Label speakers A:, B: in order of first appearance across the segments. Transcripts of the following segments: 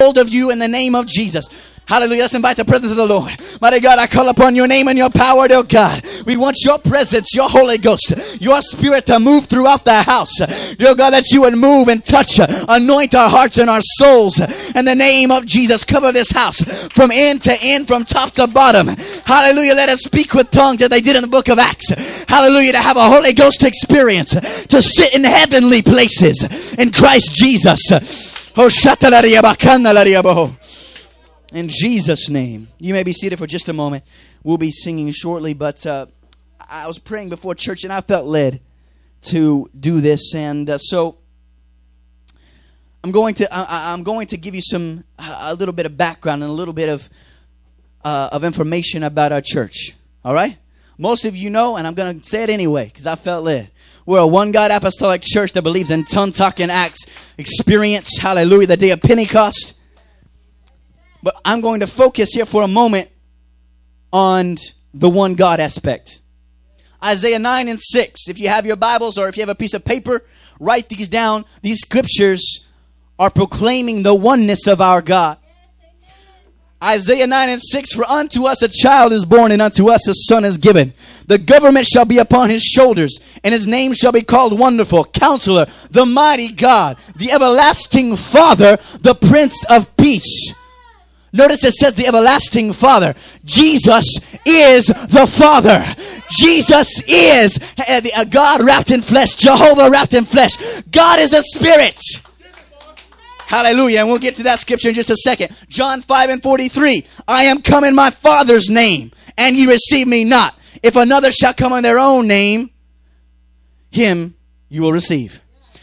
A: hold of you in the name of Jesus. Hallelujah. Let's invite the presence of the Lord. Mighty God, I call upon your name and your power, dear God. We want your presence, your Holy Ghost, your spirit to move throughout the house. Dear God, that you would move and touch, anoint our hearts and our souls. In the name of Jesus, cover this house from end to end, from top to bottom. Hallelujah. Let us speak with tongues as they did in the book of Acts. Hallelujah. To have a Holy Ghost experience, to sit in heavenly places in Christ Jesus. In Jesus' name. You may be seated for just a moment. We'll be singing shortly, but uh, I was praying before church and I felt led to do this. And uh, so I'm going to I, am going to give you some a little bit of background and a little bit of uh, of information about our church. All right, most of you know, and I'm going to say it anyway because I felt led. We're a one God apostolic church that believes in tongue talking acts, experience, hallelujah, the day of Pentecost. But I'm going to focus here for a moment on the one God aspect. Isaiah 9 and 6. If you have your Bibles or if you have a piece of paper, write these down. These scriptures are proclaiming the oneness of our God. Isaiah 9 and 6 For unto us a child is born, and unto us a son is given. The government shall be upon his shoulders, and his name shall be called Wonderful, Counselor, the Mighty God, the Everlasting Father, the Prince of Peace. Notice it says the everlasting Father. Jesus is the Father. Jesus is uh, a uh, God wrapped in flesh, Jehovah wrapped in flesh. God is a spirit. Hallelujah. And we'll get to that scripture in just a second. John 5 and 43. I am come in my Father's name, and ye receive me not. If another shall come in their own name, him you will receive.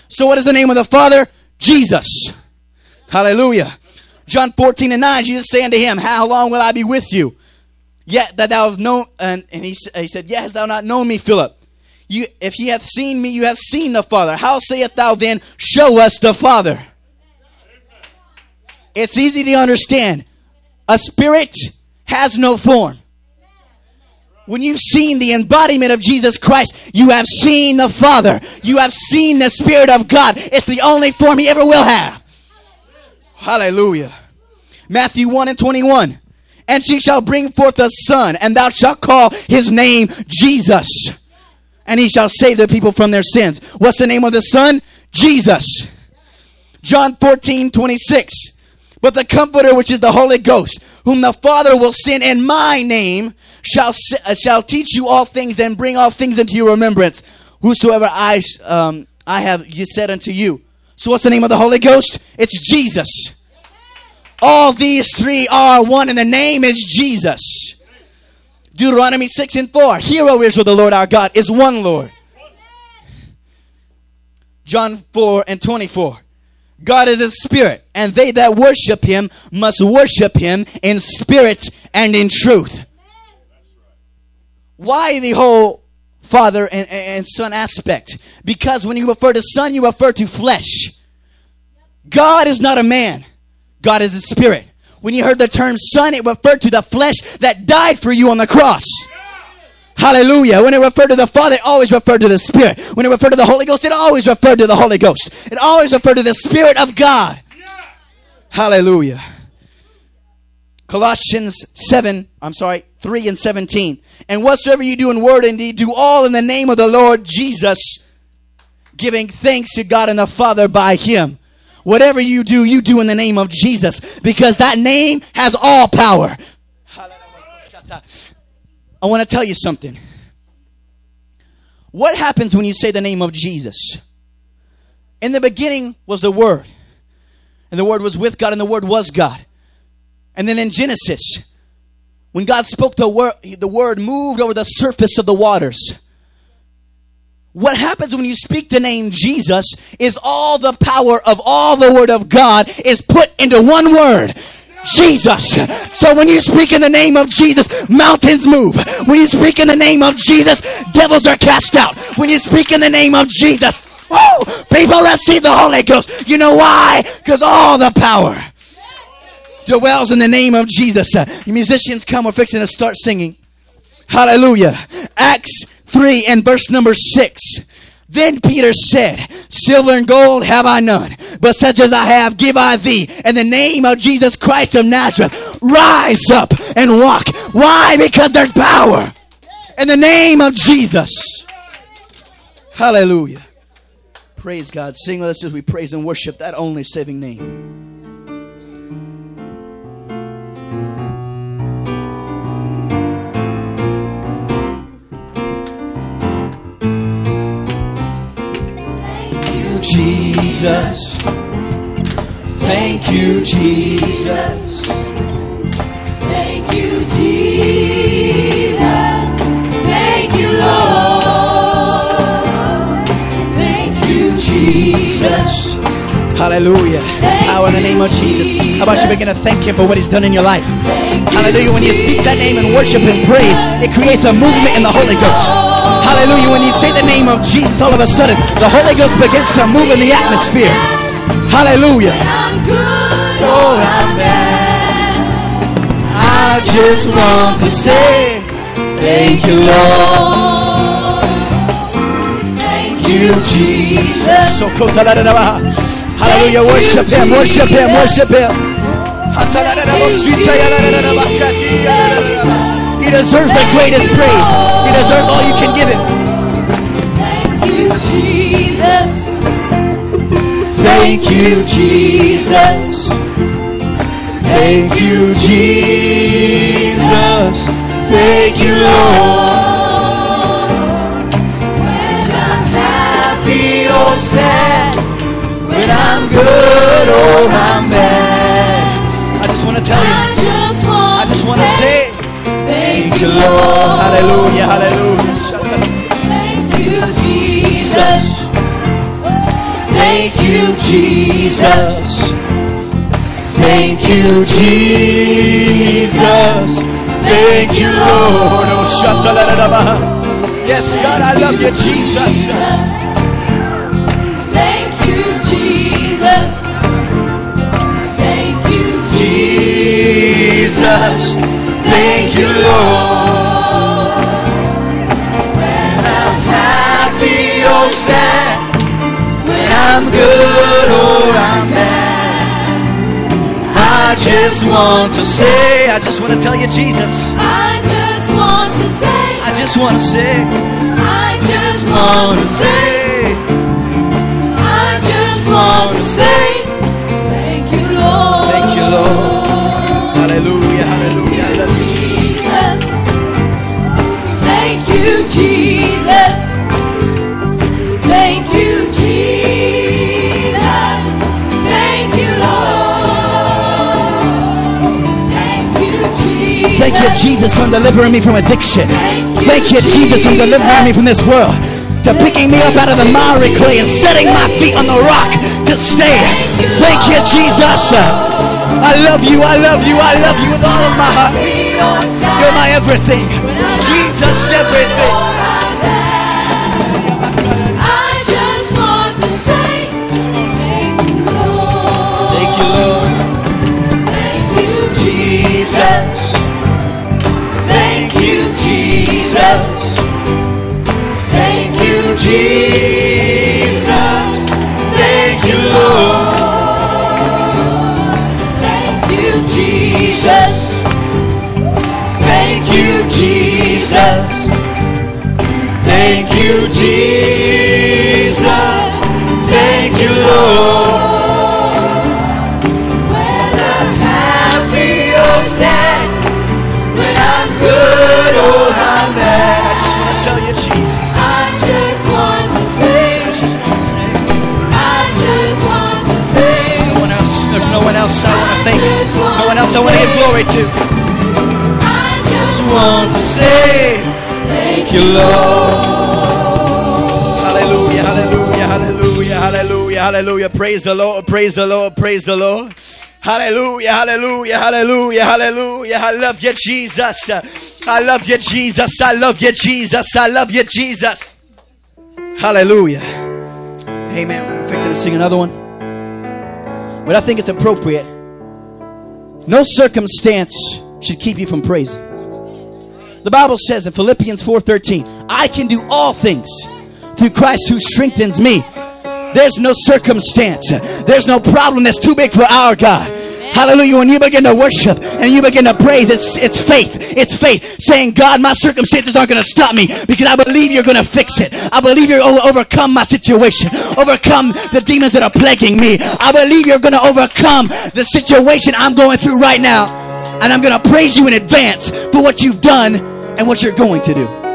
A: So what is the name of the Father? Jesus. Hallelujah. John 14 and 9, Jesus saying to him, How long will I be with you? Yet that thou have known, and, and he, he said, Yet hast thou not known me, Philip? You, if ye hath seen me, you have seen the Father. How sayest thou then, Show us the Father? It's easy to understand. A spirit has no form. When you've seen the embodiment of Jesus Christ, you have seen the Father. You have seen the Spirit of God. It's the only form He ever will have. Hallelujah. Matthew 1 and 21. And she shall bring forth a son, and thou shalt call his name Jesus. And he shall save the people from their sins. What's the name of the son? Jesus. John 14, 26. But the Comforter, which is the Holy Ghost, whom the Father will send in my name, shall, uh, shall teach you all things and bring all things into your remembrance. Whosoever I, um, I have said unto you. So what's the name of the Holy Ghost? It's Jesus. All these three are one, and the name is Jesus. Deuteronomy 6 and 4. Hear, O Israel, the Lord our God is one Lord. John 4 and 24. God is a spirit, and they that worship him must worship him in spirit and in truth. Why the whole father and, and son aspect. Because when you refer to son, you refer to flesh. God is not a man, God is a spirit. When you heard the term son, it referred to the flesh that died for you on the cross. Hallelujah. When it referred to the Father, it always referred to the Spirit. When it referred to the Holy Ghost, it always referred to the Holy Ghost. It always referred to the Spirit of God. Hallelujah. Colossians 7, I'm sorry, 3 and 17. And whatsoever you do in word and deed, do all in the name of the Lord Jesus, giving thanks to God and the Father by Him. Whatever you do, you do in the name of Jesus because that name has all power. I want to tell you something. What happens when you say the name of Jesus? In the beginning was the Word, and the Word was with God, and the Word was God. And then in Genesis, when God spoke the word, the word moved over the surface of the waters. What happens when you speak the name Jesus is all the power of all the word of God is put into one word. Jesus. So when you speak in the name of Jesus, mountains move. When you speak in the name of Jesus, devils are cast out. When you speak in the name of Jesus, woo, people receive the Holy Ghost. You know why? Because all the power dwells in the name of Jesus. Uh, musicians come, we're fixing to start singing. Hallelujah. Acts 3 and verse number 6. Then Peter said, Silver and gold have I none, but such as I have give I thee. In the name of Jesus Christ of Nazareth, rise up and walk. Why? Because there's power. In the name of Jesus. Hallelujah. Praise God. Sing with us as we praise and worship that only saving name. Jesus. Thank you, Jesus.
B: Thank you, Jesus. Thank you, Lord. Thank you, Jesus.
A: Hallelujah. Power in the name of Jesus. How about you begin to thank Him for what He's done in your life? Hallelujah. When you speak that name and worship and praise, it creates a movement in the Holy Ghost. Hallelujah. When you say the name of Jesus, all of a sudden, the Holy Ghost begins to move in the atmosphere. Hallelujah.
B: I'm
A: Oh,
B: I'm bad.
A: I just want to say thank you, Lord.
B: Thank
A: You, Jesus. So, Hallelujah. Worship Him, worship Him, worship Him. He deserves the greatest praise. He deserves all you can give Him.
B: Thank you, Jesus.
A: Thank you, Jesus. Thank you, Jesus. Thank you, Lord.
B: When I'm
A: Happy or sad, when I'm good oh, or I'm bad. I just want to tell you, I just want to say,
B: you,
A: Lord. Hallelujah, hallelujah.
B: Thank you, Jesus.
A: Thank you, Jesus. Thank you, Jesus. Thank you, Lord. Oh. Yes, God, I love you, Jesus.
B: Thank you, Jesus. Thank you,
A: Jesus. Thank you, Lord. When I'm happy or sad, when I'm good or I'm bad, I just want to say, I just want to tell you, Jesus.
B: I just want to say,
A: I just want to say,
B: I just
A: want to
B: say, I just want to say, Thank you,
A: Jesus, for delivering me from addiction. Thank you, Jesus, for delivering me from this world. To picking me up out of the miry clay and setting my feet on the rock to stay. Thank you, Jesus. I love you, I love you, I love you with all of my heart. You're my everything. Jesus, everything.
B: I Jesus.
A: Thank you, Jesus. Thank you, Jesus. Thank you, Lord.
B: I'm
A: Happy or sad, when I'm good or else I want to thank. No one else I want to give glory to.
B: I just
A: want to say thank you, Lord. Hallelujah, hallelujah, hallelujah, hallelujah, hallelujah. Praise the Lord, praise the Lord, praise the Lord. Hallelujah, hallelujah, hallelujah, hallelujah. I love you, Jesus. I love you, Jesus. I love you, Jesus. I love you, Jesus. Hallelujah. Amen. We're fixing to sing another one. But I think it's appropriate. No circumstance should keep you from praising. The Bible says in Philippians 4:13, I can do all things
B: through Christ who strengthens me. There's no circumstance. There's no problem that's too big for our God. Hallelujah. When you begin to worship and you begin to praise, it's, it's faith. It's faith saying, God, my circumstances aren't going to stop me because I believe you're going to fix it. I believe you're going to overcome my situation, overcome the demons that are plaguing me. I believe you're going to overcome the situation I'm going through right now. And I'm going to praise you in advance for what you've done and what you're going to do.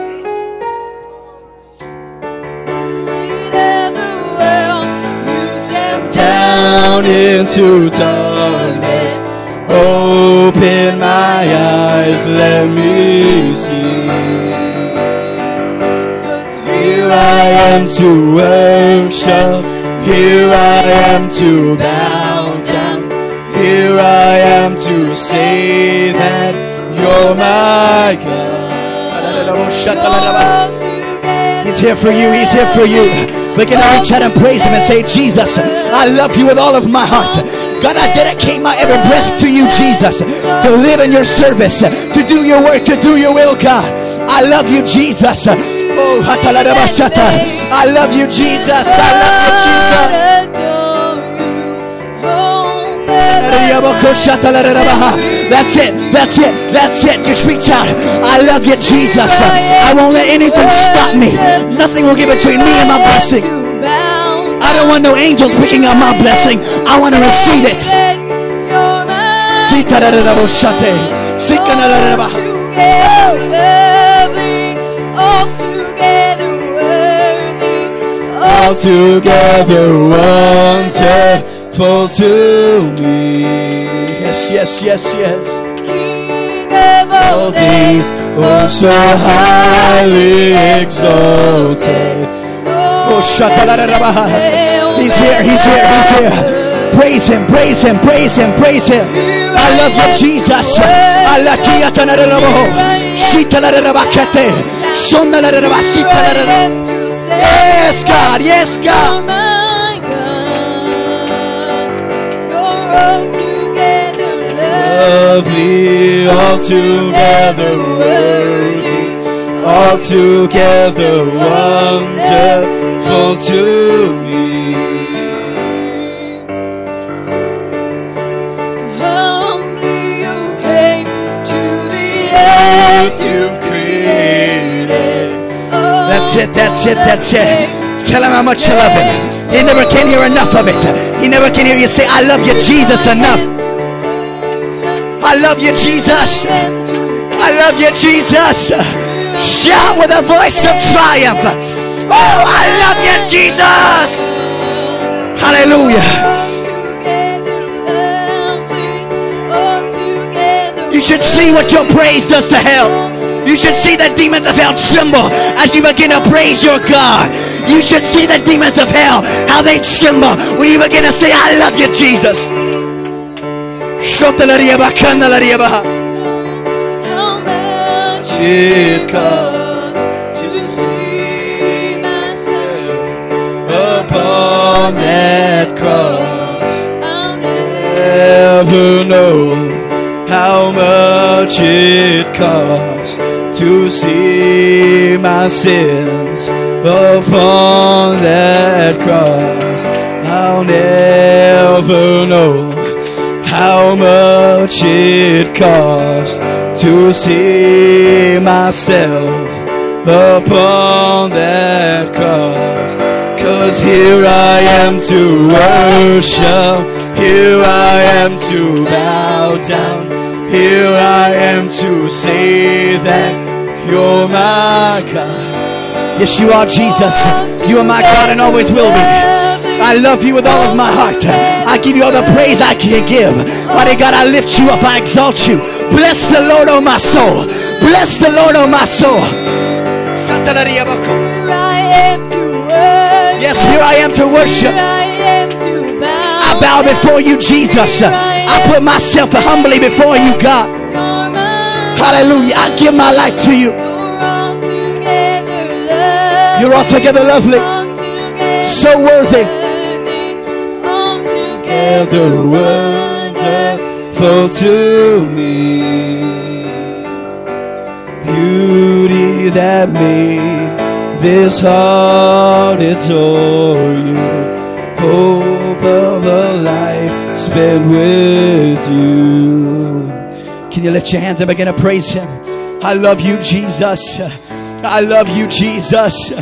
A: down into darkness. Open my eyes, let me see. Here I am to worship. Here I am to bow down. Here I am to say that you're my God.
B: He's here for you. He's here for you. Begin to reach out and praise Him and say, Jesus, I love you with all of my heart. God, I dedicate my every breath to you, Jesus, to live in your service, to do your work, to do your will, God. I love you, Jesus. Oh. I love you, Jesus. I love you, Jesus. That's it. That's it. That's it. Just reach out. I love you, Jesus. I won't let anything stop me. Nothing will get between me and my blessing. I don't want no angels picking up my blessing. I want to receive it.
A: Altogether wonderful to me.
B: Yes, yes, yes, yes.
A: King of All things oh so highly exalted.
B: Oh. He's here, he's here, he's here. Praise him, praise him, praise him, praise him. I love you, Jesus. Alakiyatanarabo. Shitalarabakate. Shondalarabasitalarabo. Yes, God, yes, God.
A: Lovely, altogether worthy, altogether wonderful to Earth you've created.
B: That's it, that's it, that's it. Tell him how much you love him. He never can hear enough of it. He never can hear you say, I love you, Jesus, enough. I love you, Jesus. I love you, Jesus. Shout with a voice of triumph. Oh, I love you, Jesus. Hallelujah. You should see what your praise does to hell. You should see the demons of hell tremble as you begin to praise your God. You should see the demons of hell, how they tremble when you begin to say, I love you, Jesus.
A: Comes much it costs to see my sins upon that cross. I'll never know how much it costs to see myself upon that cross. Cause here I am to worship, here I am to bow down, here I am to say that you're my God.
B: Yes, you are Jesus. You are my God and always will be. I love you with all of my heart. I give you all the praise I can give. Mighty God, I lift you up. I exalt you. Bless the Lord, oh my soul. Bless the Lord, oh my soul. Yes, here I am to worship. Here I am to bow before you, Jesus. I put myself humbly before you, God. Hallelujah. I give my life to you. You're altogether lovely. So worthy.
A: Together wonderful to me. Beauty that made
C: this heart adore you. Oh, Hope of a life spent with you.
A: Can you lift your hands and begin to praise Him? I love you, Jesus. I love you, Jesus.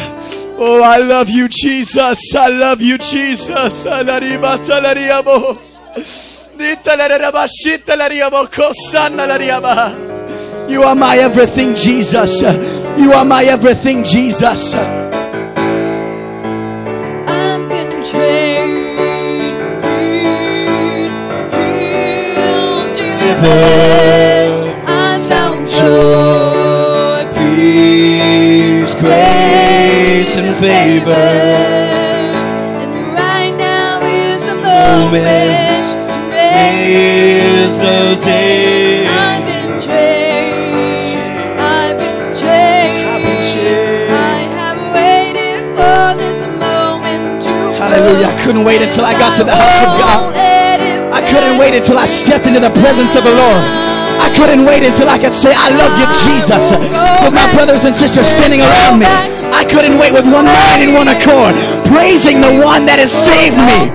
A: Oh, I love you, Jesus. I love you, Jesus. You are my everything, Jesus. You are my everything, Jesus.
B: Healed. I found joy,
C: Peace, grace, and favor.
B: And right now is the moment to
C: Is the day.
B: I've been changed. I've been changed. I have waited for this moment to
A: Hallelujah. I couldn't wait until I got to the house of God. I couldn't wait until I stepped into the presence of the Lord. I couldn't wait until I could say, I love you, Jesus, with my brothers and sisters standing around me. I couldn't wait with one mind and one accord, praising the one that has saved me.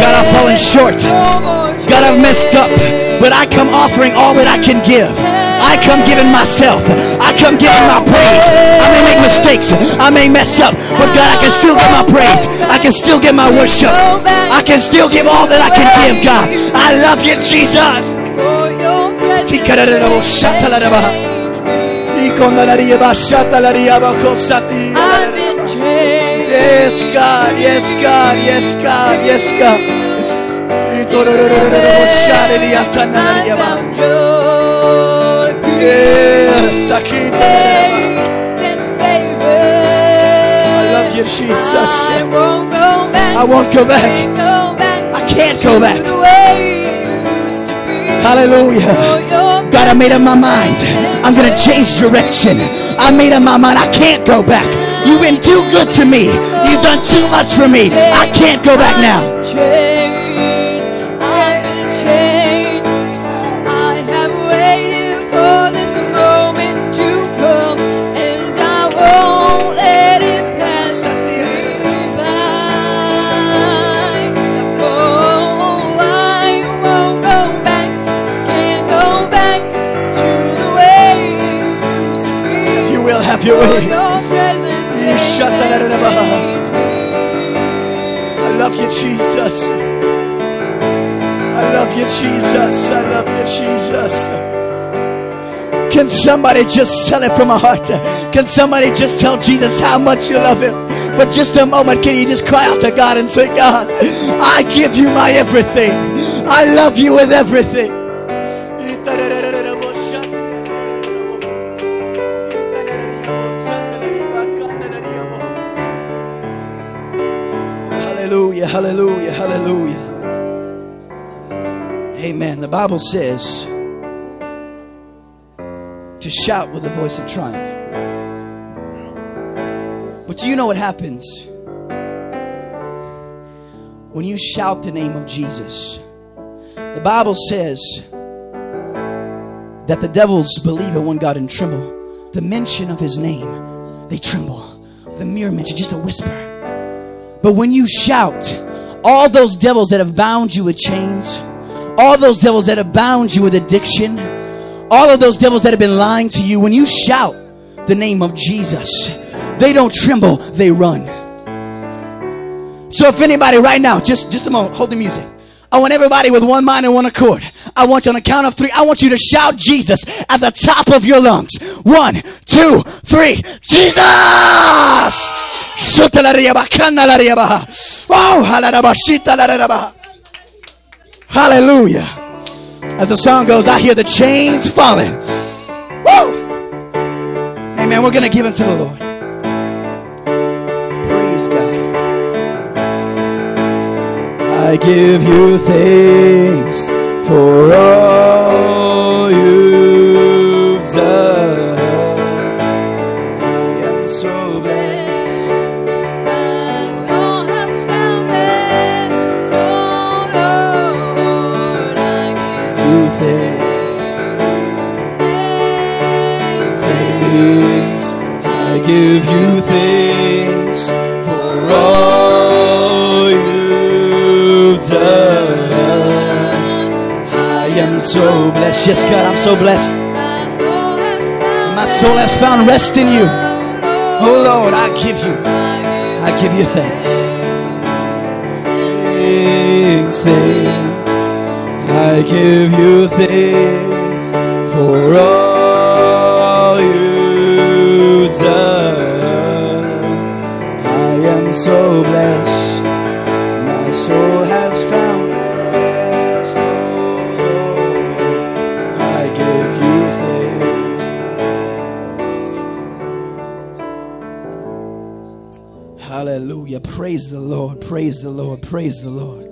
A: God, I've fallen short. God, I've messed up, but I come offering all that I can give. I come giving myself. I come giving my praise. I may make mistakes. I may mess up, but God, I can still give my praise. I can still give my worship. I can still give all that I can give, God. I love you, Jesus. Yes, God. Yes, God. Yes, God. Yes, God.
B: I found joy, Grace, and favor.
A: I love you, Jesus.
B: I won't go back.
A: I won't go back.
B: Can't go back
A: I can't go back.
B: the way it used to be.
A: Hallelujah.
B: Oh,
A: God, I made up my mind. I'm going to change direction. I made up my mind. I can't go back. You've been too good to me. You've done too much for me. I can't go back now.
B: Me. I
A: love you, Jesus. I love you, Jesus. I love you, Jesus. Can somebody just tell it from a heart? Can somebody just tell Jesus how much you love him? For just a moment, can you just cry out to God and say, God, I give you my everything. I love you with everything. Hallelujah, hallelujah, hallelujah. Amen. The Bible says to shout with a voice of triumph. But do you know what happens when you shout the name of Jesus? The Bible says that the devils believe in one God and tremble. The mention of his name, they tremble. The mere mention, just a whisper. But when you shout, all those devils that have bound you with chains, all those devils that have bound you with addiction, all of those devils that have been lying to you, when you shout the name of Jesus, they don't tremble, they run. So if anybody right now, just, just a moment, hold the music. I want everybody with one mind and one accord. I want you on a count of three. I want you to shout Jesus at the top of your lungs. One, two, three. Jesus! Oh, Hallelujah. As the song goes, I hear the chains falling. Woo! Amen. We're going to give it to the Lord. Praise God.
C: I give you thanks for all you've so blessed. Yes, God, I'm so blessed. My soul has found rest in you. Oh Lord, I give you, I give you thanks. Thanks, thanks. I give you thanks for all
A: Praise the Lord. Praise the Lord.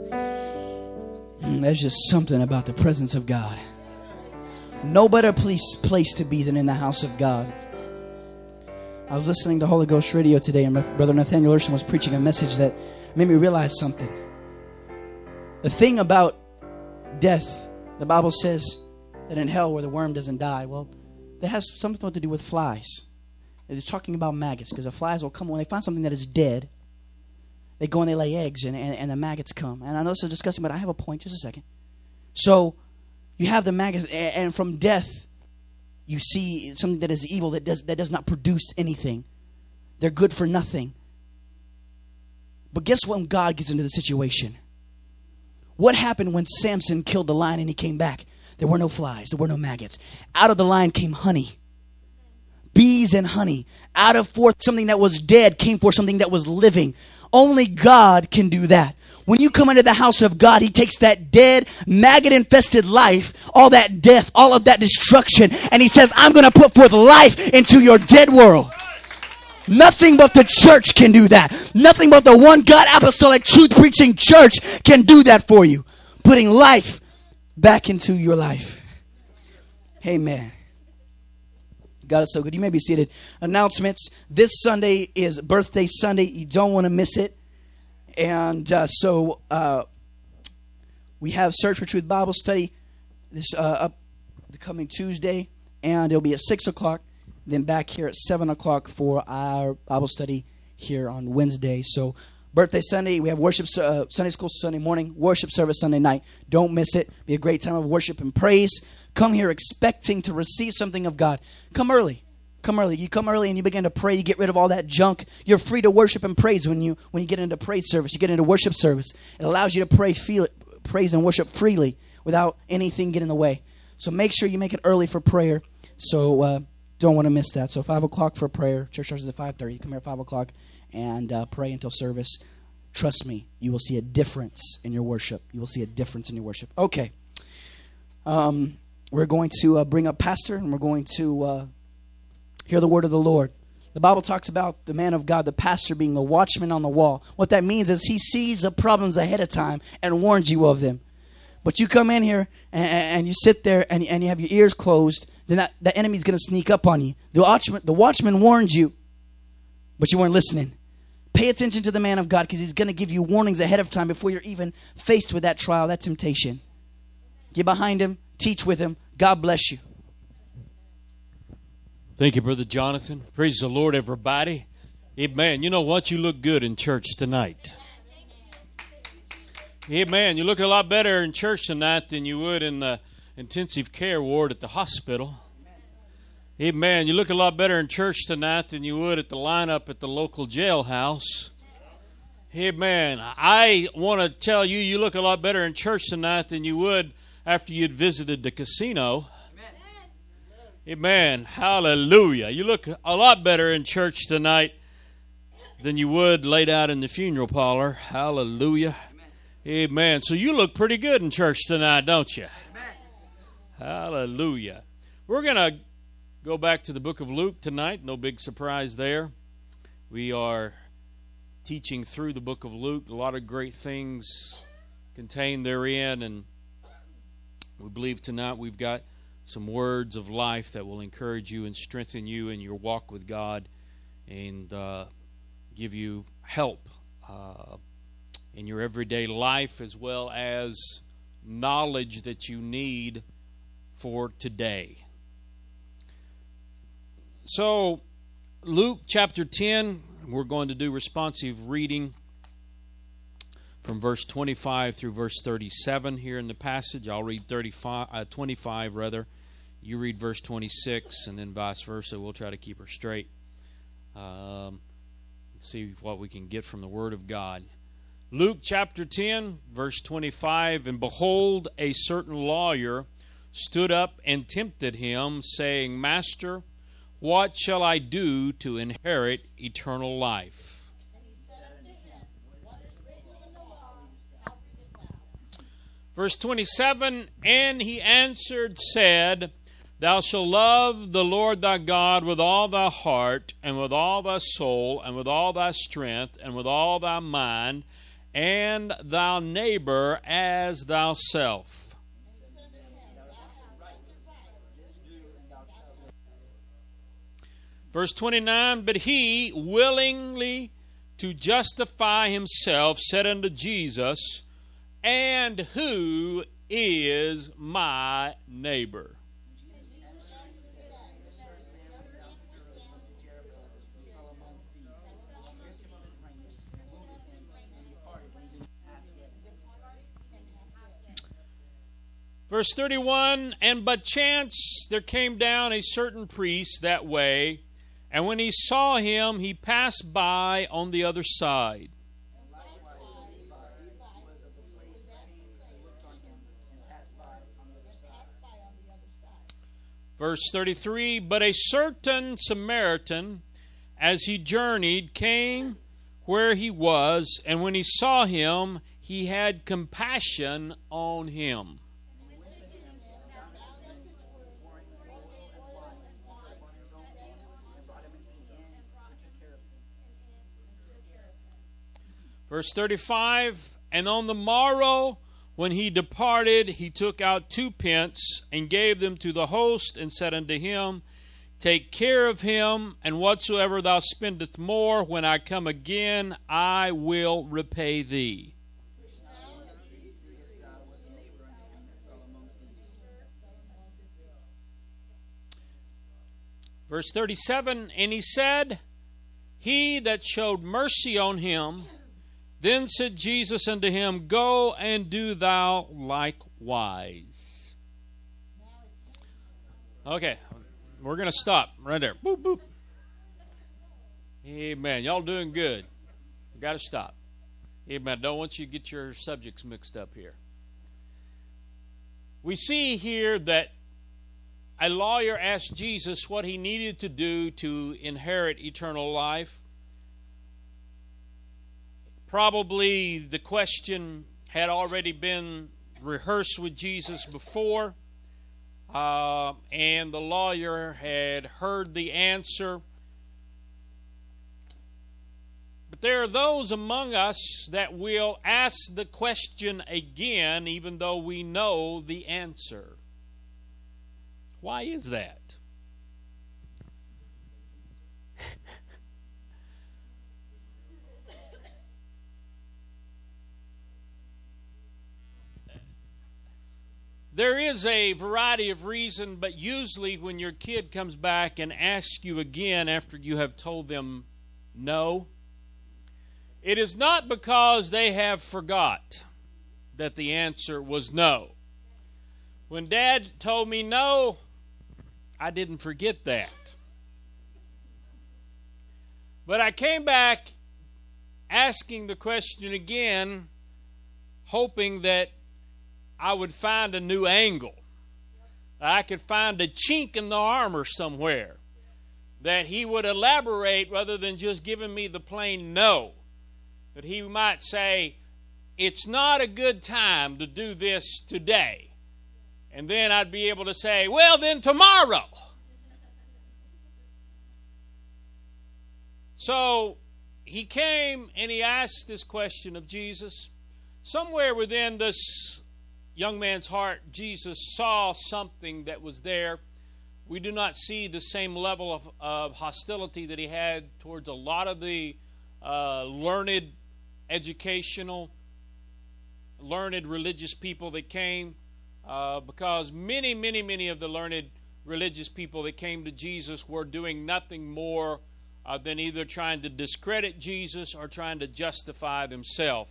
A: Mm, There's just something about the presence of God. No better place, place to be than in the house of God. I was listening to Holy Ghost Radio today, and Brother Nathaniel Urshan was preaching a message that made me realize something. The thing about death, the Bible says that in hell where the worm doesn't die, well, that has something to do with flies. It's talking about maggots because the flies will come when they find something that is dead. They go and they lay eggs, and, and, and the maggots come. And I know this is disgusting, but I have a point. Just a second. So you have the maggots, and from death, you see something that is evil that does that does not produce anything. They're good for nothing. But guess what? When God gets into the situation, what happened when Samson killed the lion and he came back? There were no flies. There were no maggots. Out of the lion came honey bees and honey. Out of forth something that was dead came forth something that was living. Only God can do that. When you come into the house of God, He takes that dead, maggot infested life, all that death, all of that destruction, and He says, I'm going to put forth life into your dead world. Nothing but the church can do that. Nothing but the one God apostolic truth preaching church can do that for you. Putting life back into your life. Amen. God is so good. You may be seated. Announcements. This Sunday is birthday Sunday. You don't want to miss it. And uh, so uh, we have Search for Truth Bible Study this uh, up the coming Tuesday, and it'll be at six o'clock. Then back here at seven o'clock for our Bible study here on Wednesday. So birthday Sunday, we have worship uh, Sunday school Sunday morning, worship service Sunday night. Don't miss it. Be a great time of worship and praise. Come here expecting to receive something of God. Come early. Come early. You come early and you begin to pray. You get rid of all that junk. You're free to worship and praise when you when you get into praise service. You get into worship service. It allows you to pray, feel it, praise and worship freely without anything getting in the way. So make sure you make it early for prayer. So uh, don't want to miss that. So five o'clock for prayer. Church starts at five thirty. Come here at five o'clock and uh, pray until service. Trust me, you will see a difference in your worship. You will see a difference in your worship. Okay. Um, we're going to uh, bring up pastor and we're going to uh, hear the word of the Lord. The Bible talks about the man of God, the pastor, being the watchman on the wall. What that means is he sees the problems ahead of time and warns you of them. But you come in here and, and you sit there and, and you have your ears closed, then that, the enemy's going to sneak up on you. The watchman, the watchman warned you, but you weren't listening. Pay attention to the man of God because he's going to give you warnings ahead of time before you're even faced with that trial, that temptation. Get behind him, teach with him. God bless you.
D: Thank you, Brother Jonathan. Praise the Lord, everybody. Amen. You know what? You look good in church tonight. Amen. You look a lot better in church tonight than you would in the intensive care ward at the hospital. Amen. You look a lot better in church tonight than you would at the lineup at the local jailhouse. Amen. I want to tell you, you look a lot better in church tonight than you would after you'd visited the casino. Amen. Hallelujah. You look a lot better in church tonight than you would laid out in the funeral parlor. Hallelujah. Amen. So you look pretty good in church tonight, don't you? Hallelujah. We're going to go back to the book of Luke tonight. No big surprise there. We are teaching through the book of Luke. A lot of great things contained therein, and we believe tonight we've got some words of life that will encourage you and strengthen you in your walk with God and uh, give you help uh, in your everyday life as well as knowledge that you need for today. So Luke chapter 10, we're going to do responsive reading from verse 25 through verse 37 here in the passage. I'll read 35, uh, 25 rather. You read verse 26, and then vice versa. We'll try to keep her straight. Um, see what we can get from the Word of God. Luke chapter 10, verse 25 And behold, a certain lawyer stood up and tempted him, saying, Master, what shall I do to inherit eternal life? Verse 27 And he answered, said, Thou shalt love the Lord thy God with all thy heart, and with all thy soul, and with all thy strength, and with all thy mind, and thy neighbor as thyself. Verse 29 But he, willingly to justify himself, said unto Jesus, And who is my neighbor? Verse 31 And but chance there came down a certain priest that way, and when he saw him, he passed by on the other side. Verse 33 But a certain Samaritan, as he journeyed, came where he was, and when he saw him, he had compassion on him. Verse 35 And on the morrow, when he departed, he took out two pence and gave them to the host and said unto him, Take care of him, and whatsoever thou spendest more, when I come again, I will repay thee. Verse 37 And he said, He that showed mercy on him, then said Jesus unto him, Go and do thou likewise. Okay, we're going to stop right there. Boop, boop. Amen. Y'all doing good. Got to stop. Amen. Don't want you to get your subjects mixed up here. We see here that a lawyer asked Jesus what he needed to do to inherit eternal life. Probably the question had already been rehearsed with Jesus before, uh, and the lawyer had heard the answer. But there are those among us that will ask the question again, even though we know the answer. Why is that? There is a variety of reason, but usually when your kid comes back and asks you again after you have told them no, it is not because they have forgot that the answer was no. When dad told me no, I didn't forget that. But I came back asking the question again, hoping that I would find a new angle. I could find a chink in the armor somewhere that he would elaborate rather than just giving me the plain no. That he might say, It's not a good time to do this today. And then I'd be able to say, Well, then tomorrow. So he came and he asked this question of Jesus. Somewhere within this young man's heart, Jesus saw something that was there. We do not see the same level of, of hostility that he had towards a lot of the uh, learned, educational, learned religious people that came, uh, because many, many, many of the learned religious people that came to Jesus were doing nothing more uh, than either trying to discredit Jesus or trying to justify themselves.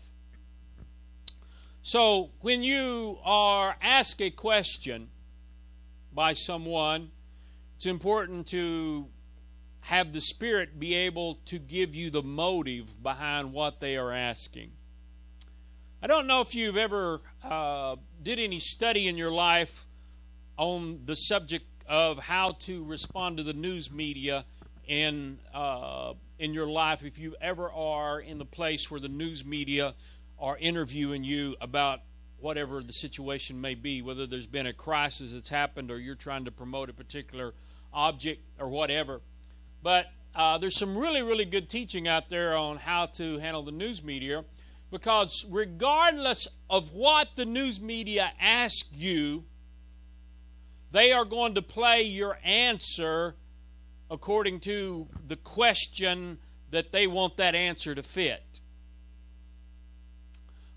D: So when you are asked a question by someone, it's important to have the Spirit be able to give you the motive behind what they are asking. I don't know if you've ever uh, did any study in your life on the subject of how to respond to the news media in uh, in your life. If you ever are in the place where the news media are interviewing you about whatever the situation may be, whether there's been a crisis that's happened or you're trying to promote a particular object or whatever. But uh, there's some really, really good teaching out there on how to handle the news media because regardless of what the news media asks you, they are going to play your answer according to the question that they want that answer to fit.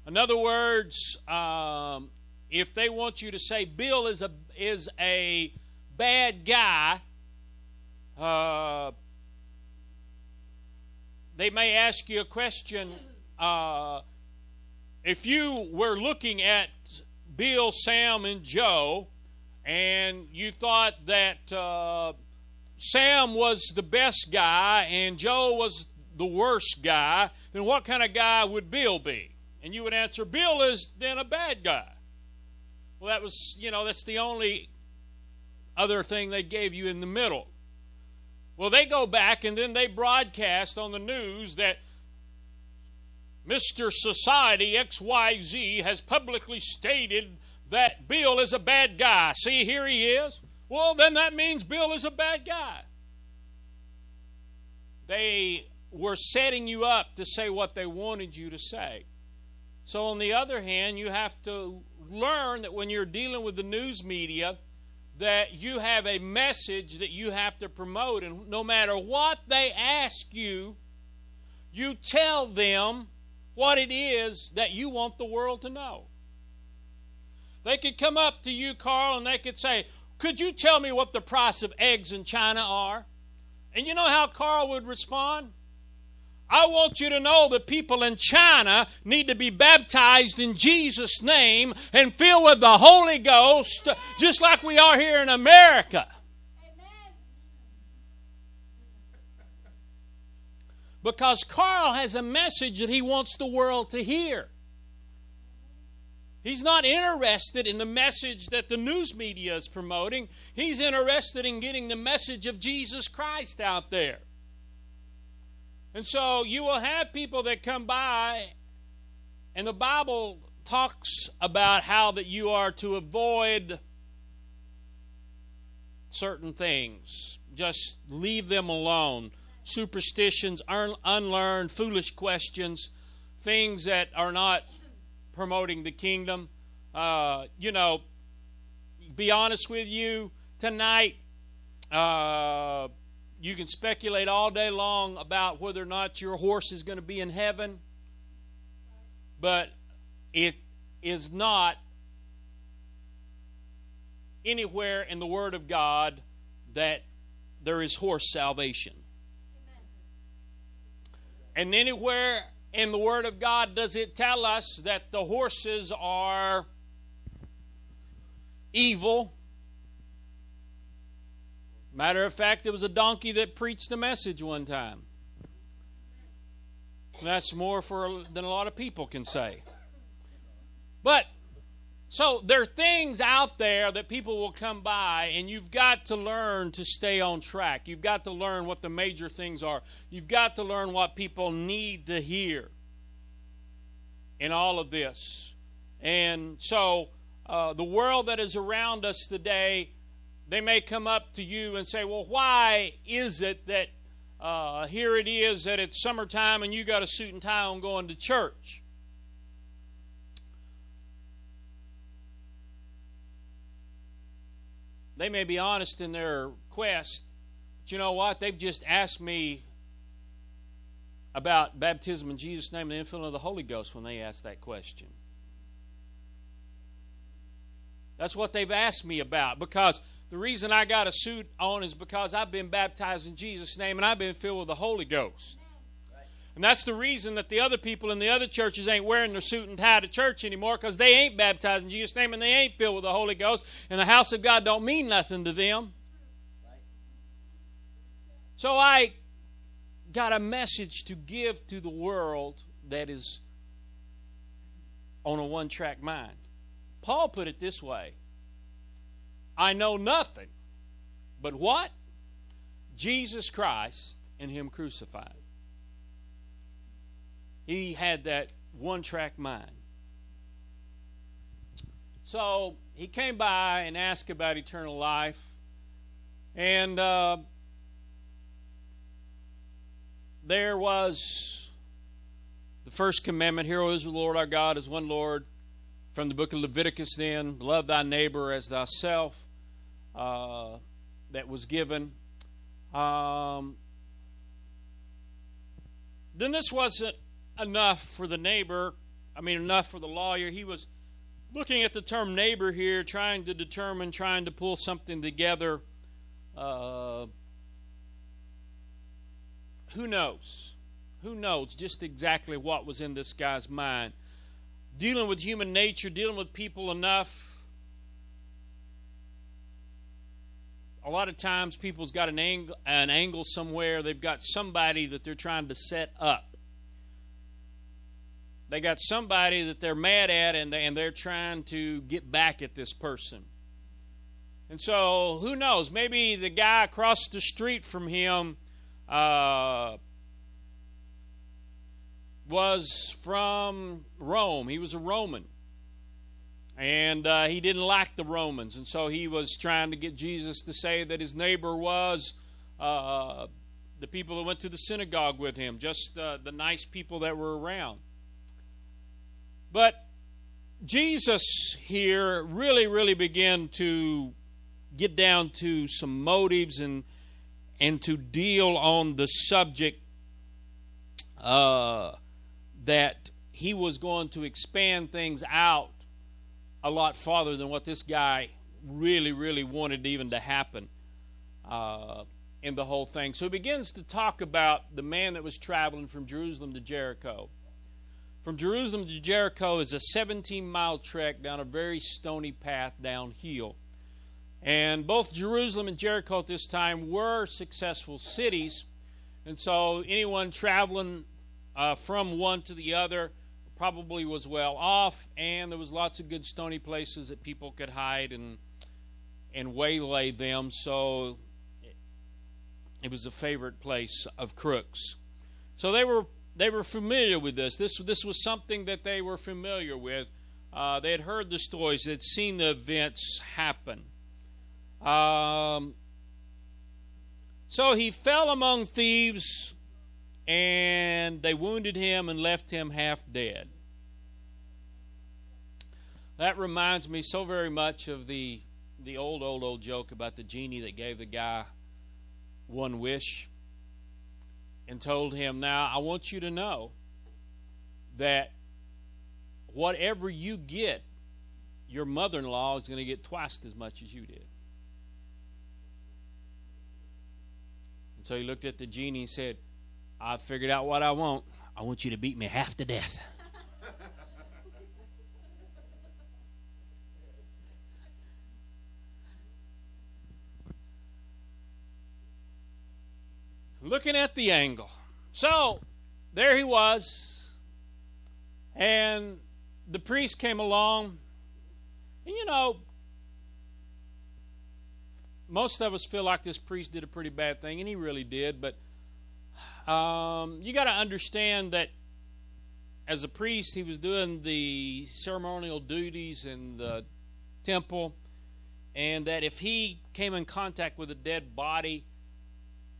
D: In other words, um, if they want you to say Bill is a is a bad guy, uh, they may ask you a question. Uh, if you were looking at Bill, Sam, and Joe, and you thought that uh, Sam was the best guy and Joe was the worst guy, then what kind of guy would Bill be? And you would answer, Bill is then a bad guy. Well, that was, you know, that's the only other thing they gave you in the middle. Well, they go back and then they broadcast on the news that Mr. Society XYZ has publicly stated that Bill is a bad guy. See, here he is. Well, then that means Bill is a bad guy. They were setting you up to say what they wanted you to say. So, on the other hand, you have to learn that when you're dealing with the news media, that you have a message that you have to promote, and no matter what they ask you, you tell them what it is that you want the world to know. They could come up to you, Carl, and they could say, Could you tell me what the price of eggs in China are? And you know how Carl would respond? I want you to know that people in China need to be baptized in Jesus' name and filled with the Holy Ghost, just like we are here in America. Because Carl has a message that he wants the world to hear. He's not interested in the message that the news media is promoting. He's interested in getting the message of Jesus Christ out there. And so you will have people that come by, and the Bible talks about how that you are to avoid certain things. Just leave them alone. Superstitions, un- unlearned, foolish questions, things that are not promoting the kingdom. Uh, you know, be honest with you, tonight, uh, you can speculate all day long about whether or not your horse is going to be in heaven, but it is not anywhere in the Word of God that there is horse salvation. And anywhere in the Word of God does it tell us that the horses are evil Matter of fact, there was a donkey that preached a message one time. That's more for than a lot of people can say. But so there are things out there that people will come by, and you've got to learn to stay on track. You've got to learn what the major things are. You've got to learn what people need to hear in all of this. And so uh, the world that is around us today they may come up to you and say, Well, why is it that uh, here it is that it's summertime and you got a suit and tie on going to church? They may be honest in their quest, but you know what? They've just asked me about baptism in Jesus' name and the infilling of the Holy Ghost when they ask that question. That's what they've asked me about because The reason I got a suit on is because I've been baptized in Jesus' name and I've been filled with the Holy Ghost. And that's the reason that the other people in the other churches ain't wearing their suit and tie to church anymore because they ain't baptized in Jesus' name and they ain't filled with the Holy Ghost. And the house of God don't mean nothing to them. So I got a message to give to the world that is on a one track mind. Paul put it this way I know nothing but what? Jesus Christ and Him crucified. He had that one track mind. So he came by and asked about eternal life. And uh, there was the first commandment Hear, O Israel, the Lord our God is one Lord. From the book of Leviticus, then, love thy neighbor as thyself, uh, that was given. Um, then this wasn't enough for the neighbor, I mean, enough for the lawyer. He was looking at the term neighbor here, trying to determine, trying to pull something together. Uh, who knows? Who knows just exactly what was in this guy's mind? Dealing with human nature, dealing with people enough. A lot of times, people's got an angle, an angle somewhere. They've got somebody that they're trying to set up. They got somebody that they're mad at, and, they, and they're trying to get back at this person. And so, who knows? Maybe the guy across the street from him uh, was from Rome. He was a Roman. And uh, he didn't like the Romans. And so he was trying to get Jesus to say that his neighbor was uh, the people that went to the synagogue with him, just uh, the nice people that were around. But Jesus here really, really began to get down to some motives and and to deal on the subject uh, that he was going to expand things out a lot farther than what this guy really, really wanted even to happen uh, in the whole thing. So he begins to talk about the man that was traveling from Jerusalem to Jericho. From Jerusalem to Jericho is a 17 mile trek down a very stony path downhill. And both Jerusalem and Jericho at this time were successful cities. And so anyone traveling uh, from one to the other probably was well off. And there was lots of good stony places that people could hide and, and waylay them. So it was a favorite place of crooks. So they were they were familiar with this. This this was something that they were familiar with. Uh, they had heard the stories. They had seen the events happen. Um, so he fell among thieves, and they wounded him and left him half dead. That reminds me so very much of the the old old old joke about the genie that gave the guy one wish and told him, "Now I want you to know that whatever you get, your mother-in-law is going to get twice as much as you did." And so he looked at the genie and said, I've figured out what I want. I want you to beat me half to death. Looking at the angle. So, there he was. And the priest came along. And you know, most of us feel like this priest did a pretty bad thing, and he really did. But um, you got to understand that as a priest, he was doing the ceremonial duties in the temple, and that if he came in contact with a dead body,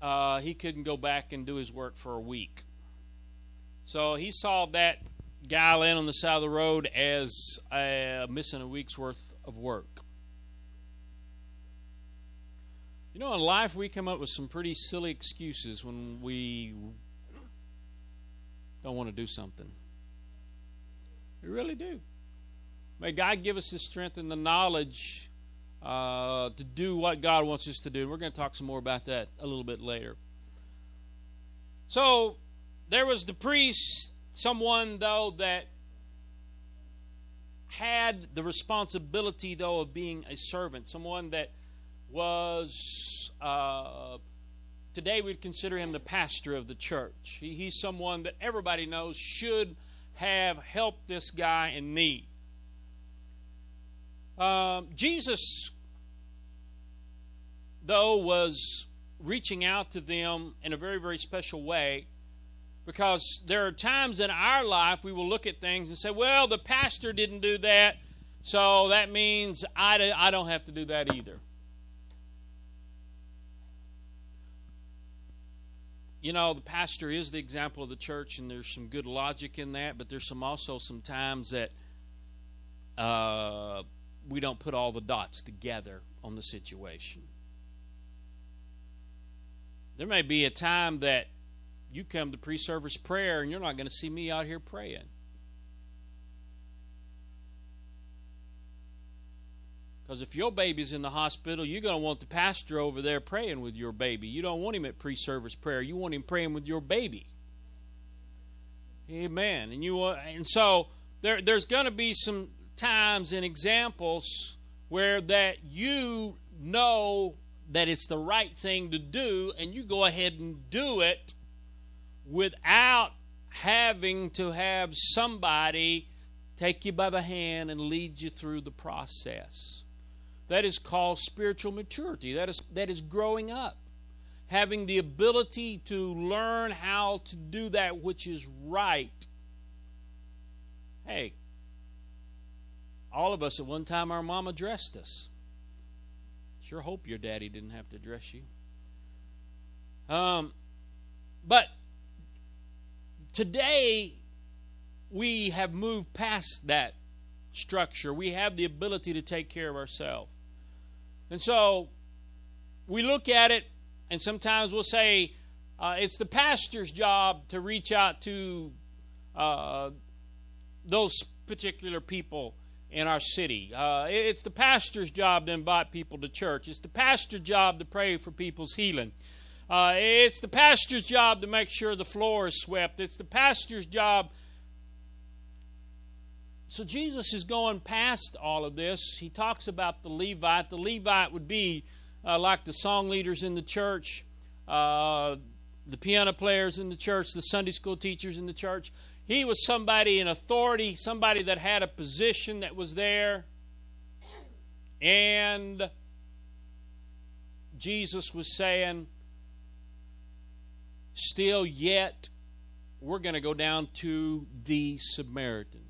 D: uh, he couldn't go back and do his work for a week. So he saw that guy laying on the side of the road as uh, missing a week's worth of work. You know, in life, we come up with some pretty silly excuses when we don't want to do something. We really do. May God give us the strength and the knowledge uh, to do what God wants us to do. We're going to talk some more about that a little bit later. So there was the priest, someone though that had the responsibility though of being a servant, someone that was uh, today we'd consider him the pastor of the church. He, he's someone that everybody knows should have helped this guy in need. Um, Jesus, though, was reaching out to them in a very, very special way because there are times in our life we will look at things and say, well, the pastor didn't do that, so that means I, I don't have to do that either. You know, the pastor is the example of the church, and there's some good logic in that, but there's some also some times that uh, we don't put all the dots together on the situation. There may be a time that you come to pre service prayer and you're not going to see me out here praying. Because if your baby's in the hospital, you're going to want the pastor over there praying with your baby. You don't want him at pre service prayer, you want him praying with your baby. Amen. And you and so there there's going to be some times and examples where that you know that it's the right thing to do, and you go ahead and do it without having to have somebody take you by the hand and lead you through the process. That is called spiritual maturity. That is, that is growing up. Having the ability to learn how to do that which is right. Hey, all of us at one time, our mama dressed us. Sure hope your daddy didn't have to dress you. Um, but today, we have moved past that structure. We have the ability to take care of ourselves. And so we look at it, and sometimes we'll say uh, it's the pastor's job to reach out to uh, those particular people in our city. Uh, it's the pastor's job to invite people to church. It's the pastor's job to pray for people's healing. Uh, it's the pastor's job to make sure the floor is swept. It's the pastor's job. So Jesus is going past all of this. He talks about the Levite. The Levite would be uh, like the song leaders in the church, uh, the piano players in the church, the Sunday school teachers in the church. He was somebody in authority, somebody that had a position that was there. And Jesus was saying, still yet, we're going to go down to the Samaritan.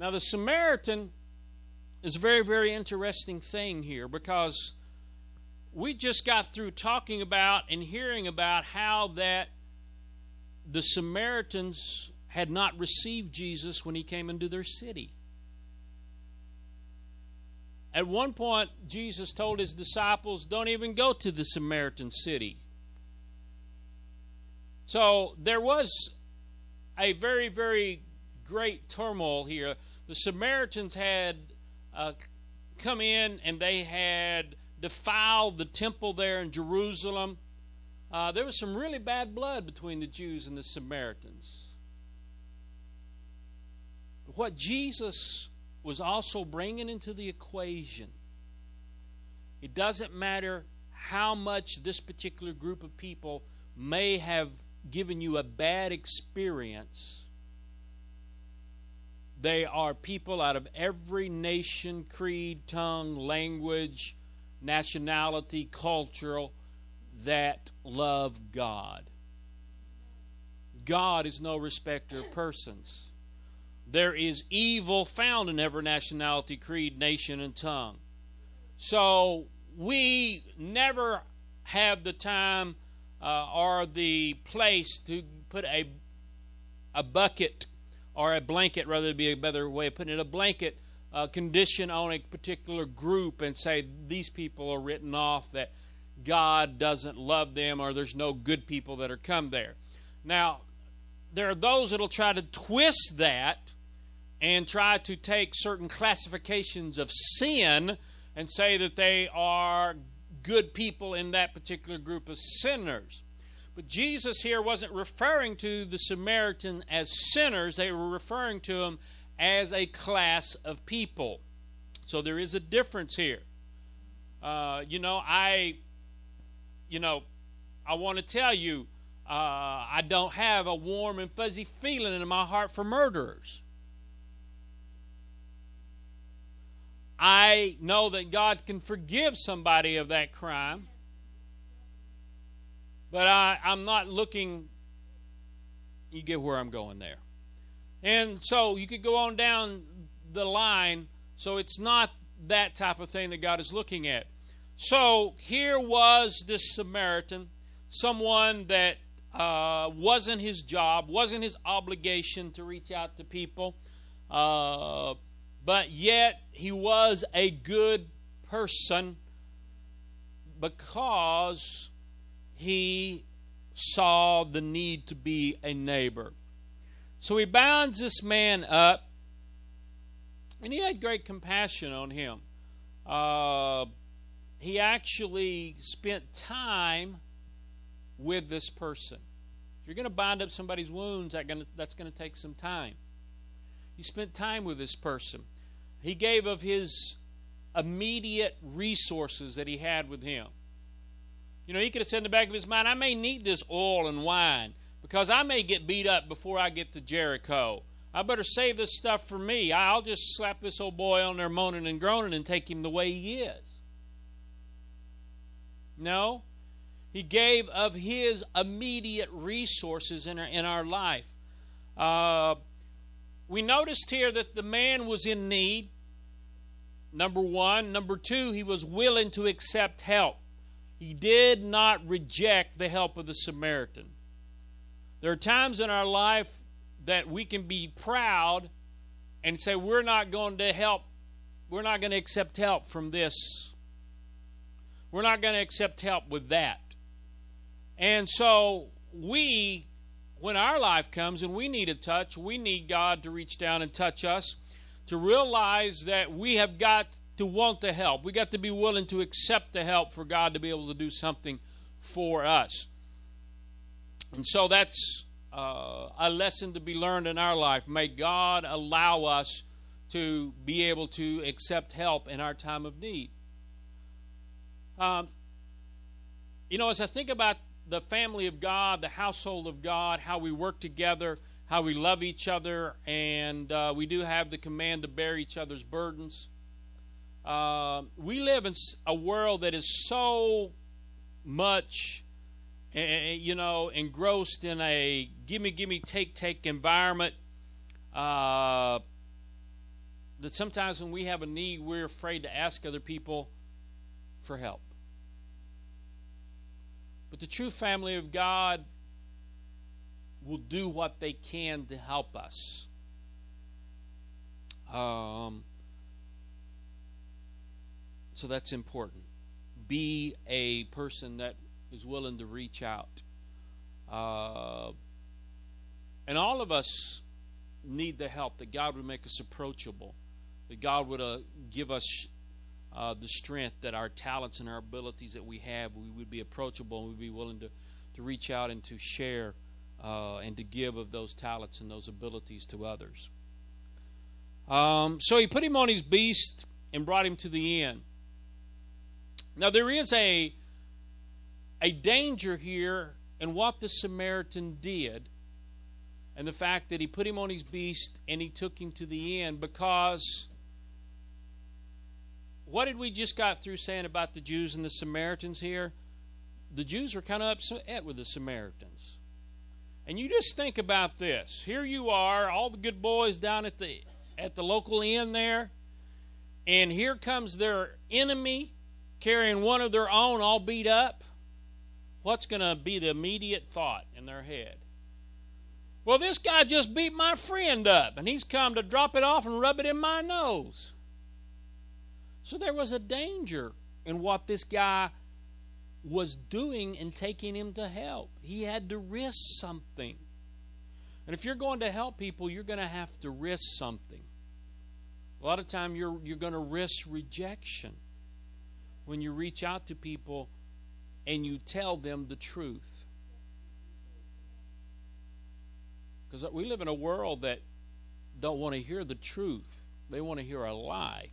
D: Now, the Samaritan is a very, very interesting thing here because we just got through talking about and hearing about how that the Samaritans had not received Jesus when he came into their city. At one point, Jesus told his disciples, Don't even go to the Samaritan city. So there was a very, very great turmoil here. The Samaritans had uh, come in and they had defiled the temple there in Jerusalem. Uh, there was some really bad blood between the Jews and the Samaritans. What Jesus was also bringing into the equation, it doesn't matter how much this particular group of people may have given you a bad experience. They are people out of every nation, creed, tongue, language, nationality, cultural that love God. God is no respecter of persons. There is evil found in every nationality, creed, nation, and tongue. So we never have the time uh, or the place to put a a bucket or a blanket, rather be a better way of putting it, a blanket uh, condition on a particular group and say these people are written off that God doesn't love them or there's no good people that are come there. Now, there are those that'll try to twist that and try to take certain classifications of sin and say that they are good people in that particular group of sinners. But Jesus here wasn't referring to the Samaritan as sinners, they were referring to him as a class of people. So there is a difference here. Uh, you know, I, you know, I want to tell you, uh, I don't have a warm and fuzzy feeling in my heart for murderers. I know that God can forgive somebody of that crime, but I, I'm not looking. You get where I'm going there. And so you could go on down the line. So it's not that type of thing that God is looking at. So here was this Samaritan, someone that uh, wasn't his job, wasn't his obligation to reach out to people. Uh, but yet he was a good person because he saw the need to be a neighbor. So he binds this man up, and he had great compassion on him. Uh, he actually spent time with this person. If you're going to bind up somebody's wounds, that's going to take some time. He spent time with this person. He gave of his immediate resources that he had with him. You know, he could have said in the back of his mind, I may need this oil and wine because I may get beat up before I get to Jericho. I better save this stuff for me. I'll just slap this old boy on there moaning and groaning and take him the way he is. No. He gave of his immediate resources in our, in our life. Uh, we noticed here that the man was in need. Number one. Number two, he was willing to accept help. He did not reject the help of the Samaritan. There are times in our life that we can be proud and say, We're not going to help, we're not going to accept help from this. We're not going to accept help with that. And so we when our life comes and we need a touch, we need God to reach down and touch us, to realize that we have got to want the help. We got to be willing to accept the help for God to be able to do something for us. And so that's uh, a lesson to be learned in our life. May God allow us to be able to accept help in our time of need. Um, you know, as I think about the family of God, the household of God, how we work together, how we love each other, and uh, we do have the command to bear each other's burdens. Uh, we live in a world that is so much, you know, engrossed in a gimme, gimme, take, take environment. Uh, that sometimes when we have a need, we're afraid to ask other people for help. But the true family of God will do what they can to help us. Um, so that's important. Be a person that is willing to reach out. Uh, and all of us need the help that God would make us approachable, that God would uh, give us uh, the strength that our talents and our abilities that we have, we would be approachable and we'd be willing to, to reach out and to share uh, and to give of those talents and those abilities to others. Um, so he put him on his beast and brought him to the inn. Now there is a a danger here in what the Samaritan did, and the fact that he put him on his beast and he took him to the inn because what did we just got through saying about the Jews and the Samaritans here? The Jews were kind of upset with the Samaritans. And you just think about this. Here you are, all the good boys down at the at the local inn there, and here comes their enemy carrying one of their own all beat up. What's going to be the immediate thought in their head? Well, this guy just beat my friend up, and he's come to drop it off and rub it in my nose. So there was a danger in what this guy was doing and taking him to help. He had to risk something. And if you're going to help people, you're going to have to risk something. A lot of time you're you're going to risk rejection when you reach out to people and you tell them the truth. Because we live in a world that don't want to hear the truth. They want to hear a lie.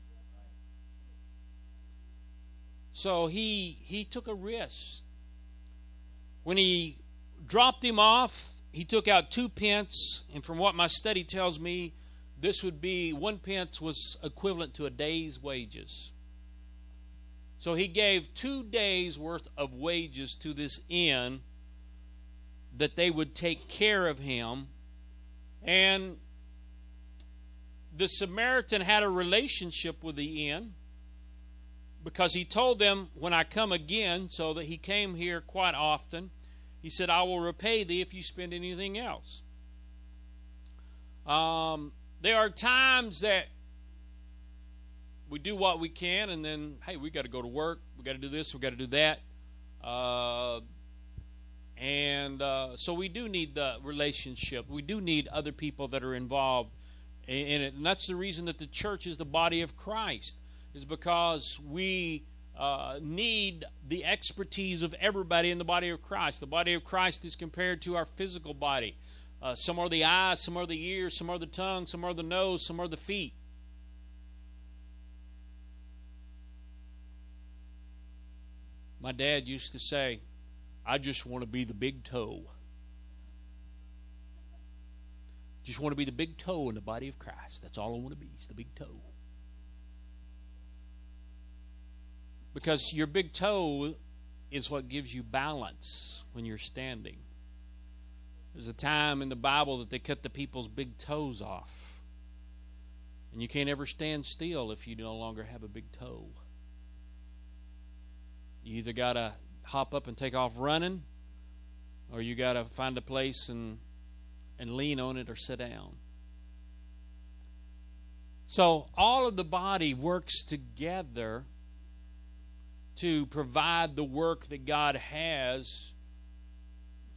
D: So he he took a risk. When he dropped him off, he took out two pence, and from what my study tells me, this would be one pence was equivalent to a day's wages. So he gave two days worth of wages to this inn that they would take care of him. And the Samaritan had a relationship with the inn because he told them, When I come again, so that he came here quite often, he said, I will repay thee if you spend anything else. Um, there are times that we do what we can, and then, hey, we got to go to work, we got to do this, we got to do that. Uh, and uh, so we do need the relationship. We do need other people that are involved in it. And that's the reason that the church is the body of Christ, is because we uh, need the expertise of everybody in the body of Christ. The body of Christ is compared to our physical body. Uh, some are the eyes, some are the ears, some are the tongue, some are the nose, some are the feet. My dad used to say, I just want to be the big toe. Just want to be the big toe in the body of Christ. That's all I want to be, is the big toe. Because your big toe is what gives you balance when you're standing. There's a time in the Bible that they cut the people's big toes off. And you can't ever stand still if you no longer have a big toe. You either got to hop up and take off running, or you got to find a place and and lean on it or sit down. So all of the body works together to provide the work that God has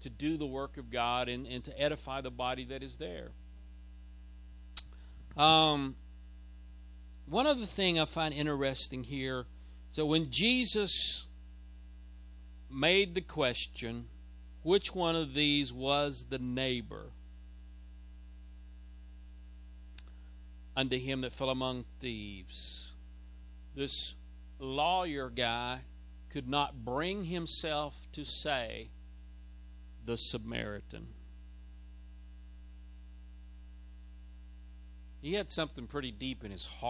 D: to do the work of God and, and to edify the body that is there. Um, one other thing I find interesting here so when Jesus made the question, which one of these was the neighbor unto him that fell among thieves? This lawyer guy could not bring himself to say the Samaritan. He had something pretty deep in his heart.